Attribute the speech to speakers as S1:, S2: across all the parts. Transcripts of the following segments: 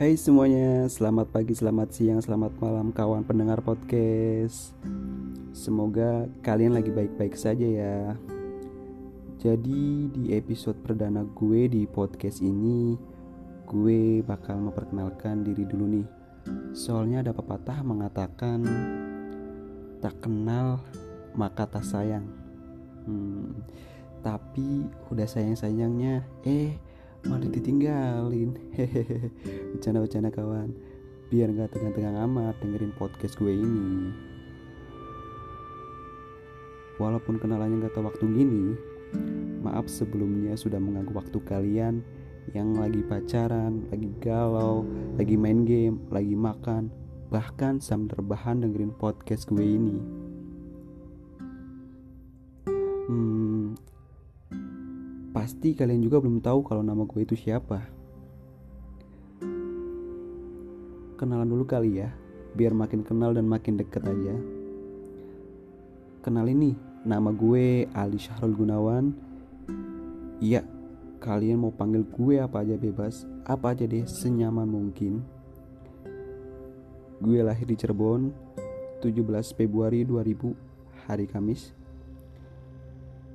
S1: Hai semuanya, selamat pagi, selamat siang, selamat malam kawan pendengar podcast. Semoga kalian lagi baik-baik saja ya. Jadi di episode perdana gue di podcast ini Gue bakal memperkenalkan diri dulu nih. Soalnya ada pepatah mengatakan Tak kenal maka tak sayang. Hmm, Tapi udah sayang-sayangnya Eh malah ditinggalin. Hehehe. Bercanda-bercanda kawan. Biar nggak tegang-tegang amat dengerin podcast gue ini. Walaupun kenalannya nggak tahu waktu gini maaf sebelumnya sudah mengganggu waktu kalian yang lagi pacaran, lagi galau, lagi main game, lagi makan, bahkan sambil terbahan dengerin podcast gue ini. Hmm, Pasti kalian juga belum tahu kalau nama gue itu siapa. Kenalan dulu kali ya, biar makin kenal dan makin deket aja. Kenal ini, nama gue Ali Syahrul Gunawan. Iya, kalian mau panggil gue apa aja bebas, apa aja deh senyaman mungkin. Gue lahir di Cirebon 17 Februari 2000 hari Kamis.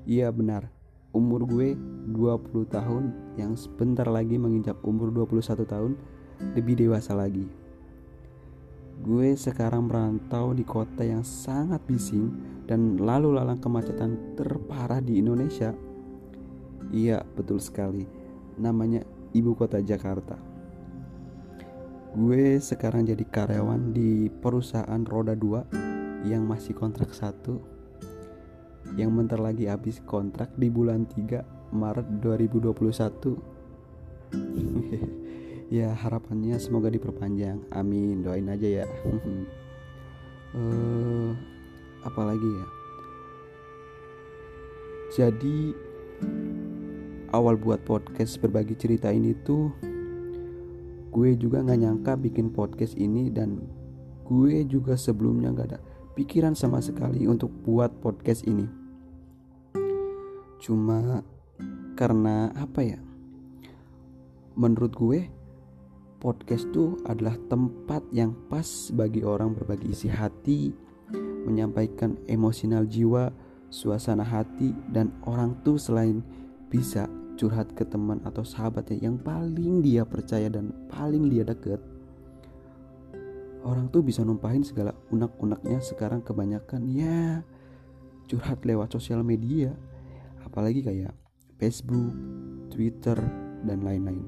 S1: Iya benar, umur gue 20 tahun yang sebentar lagi menginjak umur 21 tahun lebih dewasa lagi. Gue sekarang merantau di kota yang sangat bising dan lalu lalang kemacetan terparah di Indonesia. Iya, betul sekali. Namanya Ibu Kota Jakarta. Gue sekarang jadi karyawan di perusahaan roda 2 yang masih kontrak satu yang bentar lagi habis kontrak di bulan 3 Maret 2021 ya harapannya semoga diperpanjang. Amin. Doain aja ya. Uh, apalagi ya? Jadi awal buat podcast berbagi cerita ini tuh gue juga nggak nyangka bikin podcast ini dan gue juga sebelumnya nggak ada pikiran sama sekali untuk buat podcast ini. Cuma karena apa ya? Menurut gue, podcast tuh adalah tempat yang pas bagi orang berbagi isi hati, menyampaikan emosional jiwa, suasana hati, dan orang tuh selain bisa curhat ke teman atau sahabatnya yang paling dia percaya dan paling dia deket orang tuh bisa numpahin segala unak-unaknya sekarang kebanyakan. Ya curhat lewat sosial media. Apalagi kayak Facebook, Twitter, dan lain-lain.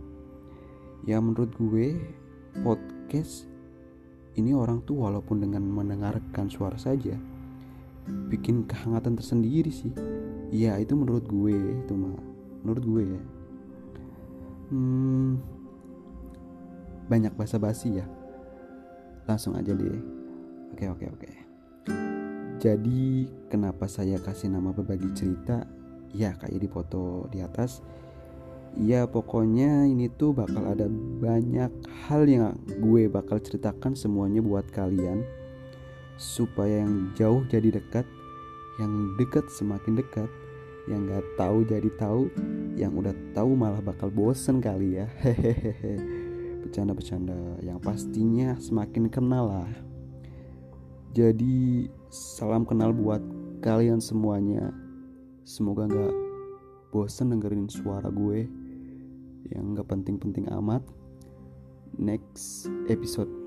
S1: Ya menurut gue podcast ini orang tuh walaupun dengan mendengarkan suara saja bikin kehangatan tersendiri sih. Ya itu menurut gue itu mah menurut gue ya. Hmm, banyak basa-basi ya langsung aja deh. Oke oke oke. Jadi kenapa saya kasih nama berbagi cerita? Ya kayak di foto di atas. Ya pokoknya ini tuh bakal ada banyak hal yang gue bakal ceritakan semuanya buat kalian. Supaya yang jauh jadi dekat yang dekat semakin dekat yang gak tahu jadi tahu yang udah tahu malah bakal bosen kali ya. Hehehe bercanda-bercanda yang pastinya semakin kenal lah. Jadi salam kenal buat kalian semuanya. Semoga nggak bosen dengerin suara gue yang nggak penting-penting amat. Next episode.